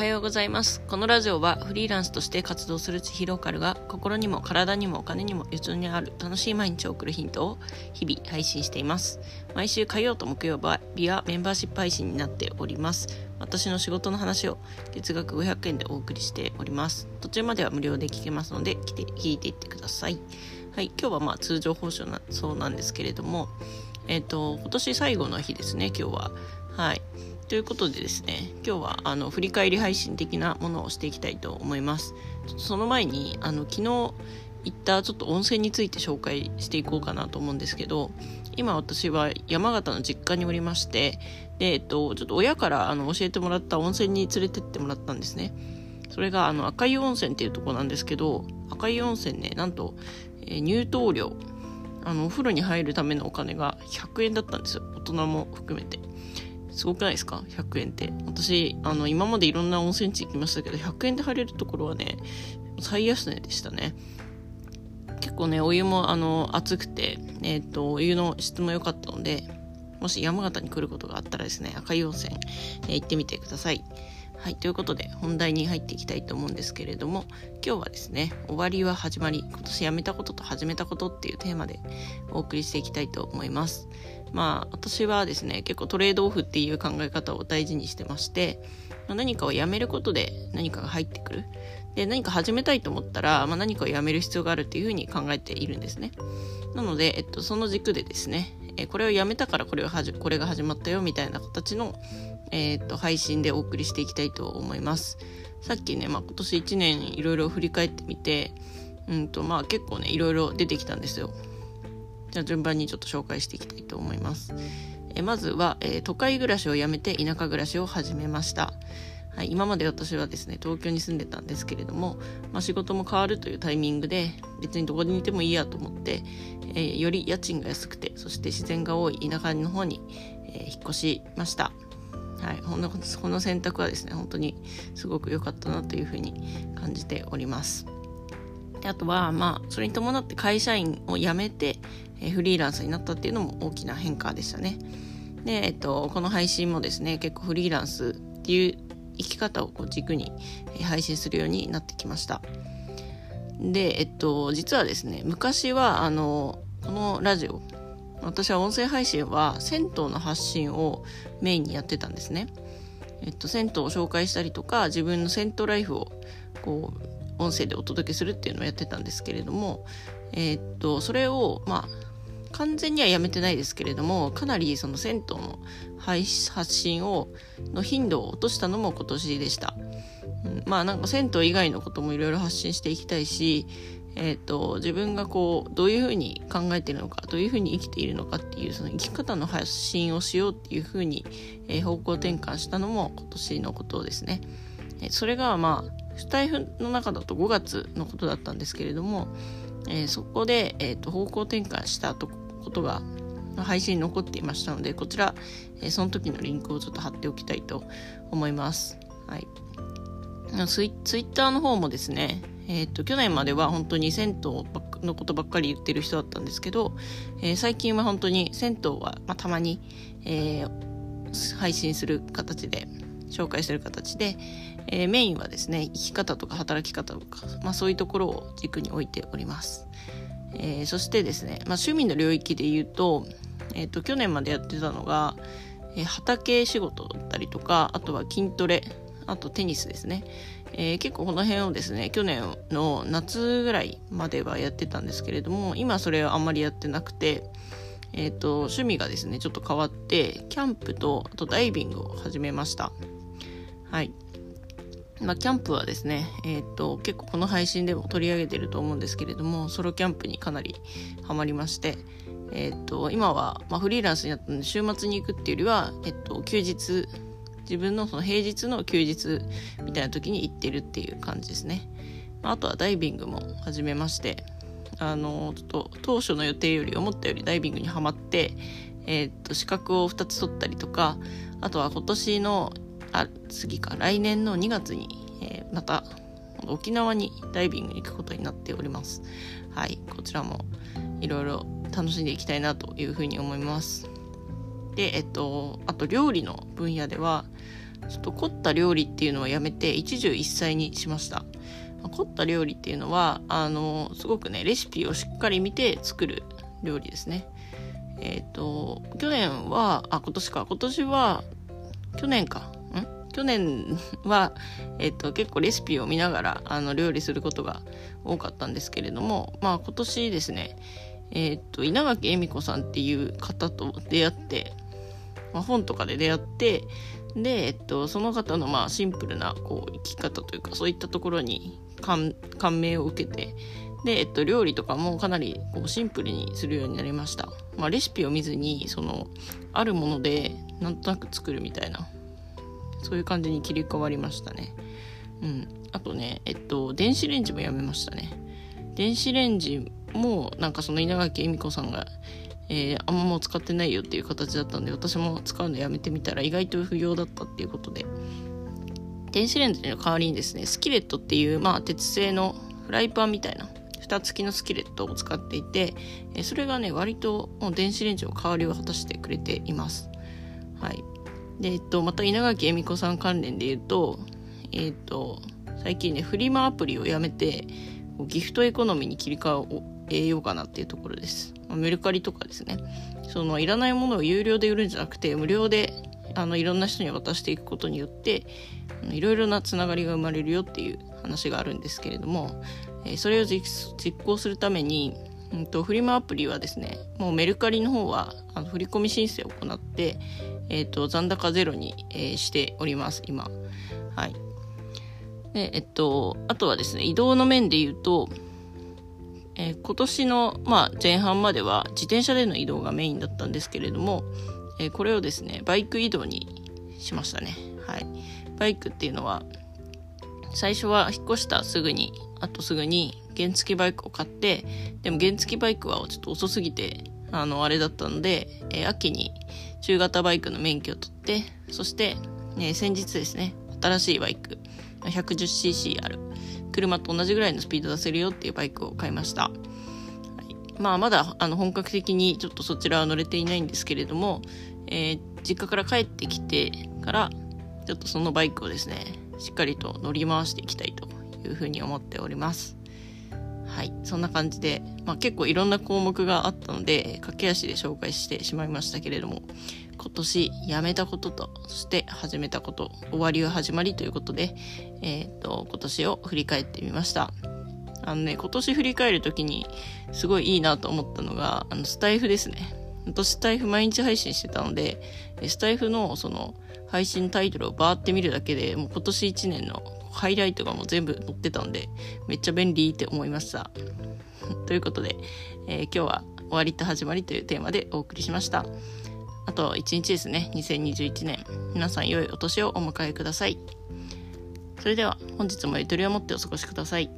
はようございます。このラジオはフリーランスとして活動する千尋カルが心にも体にもお金にも余剰にある楽しい毎日を送るヒントを日々配信しています。毎週火曜と木曜日はメンバーシップ配信になっております。私の仕事の話を月額500円でお送りしております。途中までは無料で聞けますので来て聞いていってください。はい、今日はまあ通常報酬なそうなんですけれども、えっ、と今年最後の日ですね。今日ははい。ということでですね今日はあの振り返り配信的なものをしていきたいと思いますその前にあの昨日行ったちょっと温泉について紹介していこうかなと思うんですけど今私は山形の実家におりましてで、えっと、ちょっと親からあの教えてもらった温泉に連れてってもらったんですねそれがあの赤湯温泉っていうとこなんですけど赤湯温泉ねなんと、えー入湯料あのお風呂に入るためのお金が100円だったんですよ大人も含めてすごくないですか ?100 円って。私、あの、今までいろんな温泉地行きましたけど、100円で入れるところはね、最安値でしたね。結構ね、お湯も、あの、熱くて、えっ、と、お湯の質も良かったので、もし山形に来ることがあったらですね、赤い温泉、えー行ってみてください。はい、ということで、本題に入っていきたいと思うんですけれども、今日はですね、終わりは始まり、今年やめたことと始めたことっていうテーマでお送りしていきたいと思います。まあ私はですね結構トレードオフっていう考え方を大事にしてまして、ま何かをやめることで何かが入ってくるで何か始めたいと思ったら、まあ、何かをやめる必要があるっていうふうに考えているんですねなので、えっと、その軸でですねえこれをやめたからこれをはじこれが始まったよみたいな形の、えっと配信でお送りしていきたいと思いますさっきね、まあ、今年1年いろいろ振り返ってみてうんとまあ結構ねいろいろ出てきたんですよじゃあ順番にちょっと紹介していきたいと思います。えまずは、えー都会暮らしをやめて田舎暮らしを始めました。はい、今まで私はですね東京に住んでたんですけれども、まあ、仕事も変わるというタイミングで別にどこにいてもいいやと思って、えーより家賃が安くてそして自然が多い田舎の方に、えー引っ越しました。はい、このこの選択はですね本当にすごく良かったなというふうに感じております。であとはまあそれに伴って会社員を辞めて、えーフリーランスになったっていうのも大きな変化でしたね。で、えっと、この配信もですね結構フリーランスっていう生き方をこう軸に配信するようになってきました。で、えっと、実はですね昔はあのこのラジオ私は音声配信は銭湯の発信をメインにやってたんですね。えっと、銭湯を紹介したりとか自分の銭湯ライフをこう音声でお届けするっていうのをやってたんですけれども、えっとそれをまあ完全にはやめてないですけれどもかなりその銭湯の配発信をの頻度を落としたのも今年でした、うんまあなんか銭湯以外のこともいろいろ発信していきたいしえー、と自分がこうどういうふうに考えているのかどういうふうに生きているのかっていうその生き方の発信をしようっていうふうに、えー方向転換したのも今年のことですね。えーそれがまあスタイフの中だと5月のことだったんですけれども、えーそこで、えー、と方向転換したとことが配信に残っていましたのでこちら、えーその時のリンクをちょっと貼っておきたいと思います。はいツイツイッターの方もですね、えー、と去年までは本当に銭湯のことばっかり言ってる人だったんですけど、えー最近は本当に銭湯は、まあ、たまに、えー配信する形で紹介する形で、えーメインはですね生き方とか働き方とか、まあ、そういうところを軸に置いております、えーそしてですね、まあ、趣味の領域で言うと,、えー、と去年までやってたのが、えー畑仕事だったりとかあとは筋トレあとテニスですね、えー結構この辺をですね去年の夏ぐらいまではやってたんですけれども今それはあんまりやってなくてえー、と趣味がですねちょっと変わってキャンプとあとダイビングを始めました。はい。まあ、キャンプはですね、えー、と結構この配信でも取り上げてると思うんですけれどもソロキャンプにかなりハマりまして、えー、と今は、まあ、フリーランスになったので週末に行くっていうよりは、えっと休日自分のその平日の休日みたいな時に行ってるっていう感じですね、まああとはダイビングも始めましてあのちょっと当初の予定より思ったよりダイビングにはまって、えーっと資格を2つ取ったりとかあとは今年のあ次か。来年の2月に、えーまた沖縄にダイビングに行くことになっております。はいこちらもいろいろ楽しんでいきたいなというふうに思います。でえっとあと料理の分野ではちょっと凝った料理っていうのはやめて一汁一菜にしました。凝った料理っていうのはあのすごくねレシピをしっかり見て作る料理ですね。えっ、と去年はあ今年か。今年は去年か。去年は、えっ、と、結構レシピを見ながらあの料理することが多かったんですけれども、まあ今年ですね、えっ、と、稲垣恵美子さんっていう方と出会って、まあ、本とかで出会って、で、えっと、その方のまあシンプルなこう生き方というかそういったところに感銘を受けてで、えっと、料理とかもかなりこうシンプルにするようになりました、まあ、レシピを見ずにそのあるものでなんとなく作るみたいなそういう感じに切り替わりましたね。うん。あとねえっと電子レンジもやめましたね。電子レンジもなんかその稲垣恵美子さんがえー、あんまもう使ってないよっていう形だったんで私も使うのやめてみたら意外と不要だったっていうことで。電子レンジの代わりにですねスキレットっていう、まあ、鉄製のフライパンみたいな蓋付きのスキレットを使っていて、え、それがね割ともう電子レンジの代わりを果たしてくれています。はい。でえっとまた稲垣恵美子さん関連で言うとえっと最近ねフリマアプリをやめてギフトエコノミーに切り替えようかなっていうところです。メルカリとかですね。そのいらないものを有料で売るんじゃなくて無料であのいろんな人に渡していくことによっていろいろなつながりが生まれるよっていう話があるんですけれども、えそれを実行するために、うんと、フリマアプリはですねもうメルカリの方はあの振込申請を行って、えーと、残高ゼロに、えー、しております今。はい。でえっとあとはですね移動の面で言うとえー、今年の、まあ、前半までは自転車での移動がメインだったんですけれども、えー、これをですねバイク移動にしましたね。はい。バイクっていうのは最初は引っ越したすぐにあとすぐに原付バイクを買ってでも原付バイクはちょっと遅すぎてあのあれだったので、えー、秋に中型バイクの免許を取ってそして、ね、先日ですね新しいバイク 110cc ある車と同じぐらいのスピード出せるよっていうバイクを買いました。はい、まあ、まだあの本格的にちょっとそちらは乗れていないんですけれども、えー、実家から帰ってきてからちょっとそのバイクをですねしっかりと乗り回していきたいというふうに思っております。そんな感じで、まあ、結構いろんな項目があったので駆け足で紹介してしまいましたけれども今年やめたこととそして始めたこと終わりは始まりということで、えー、っと今年を振り返ってみました。あのね今年振り返る時にすごいいいなと思ったのがあのスタイフですね。私スタイフ毎日配信してたのでスタイフのその配信タイトルをバーって見るだけでもう今年1年のハイライトがもう全部載ってたんでめっちゃ便利って思いました。ということで、えー、今日は終わりと始まりというテーマでお送りしました。あと1日ですね。2021年。皆さん良いお年をお迎えください。それでは本日もゆとりを持ってお過ごしください。